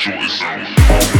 shoot us.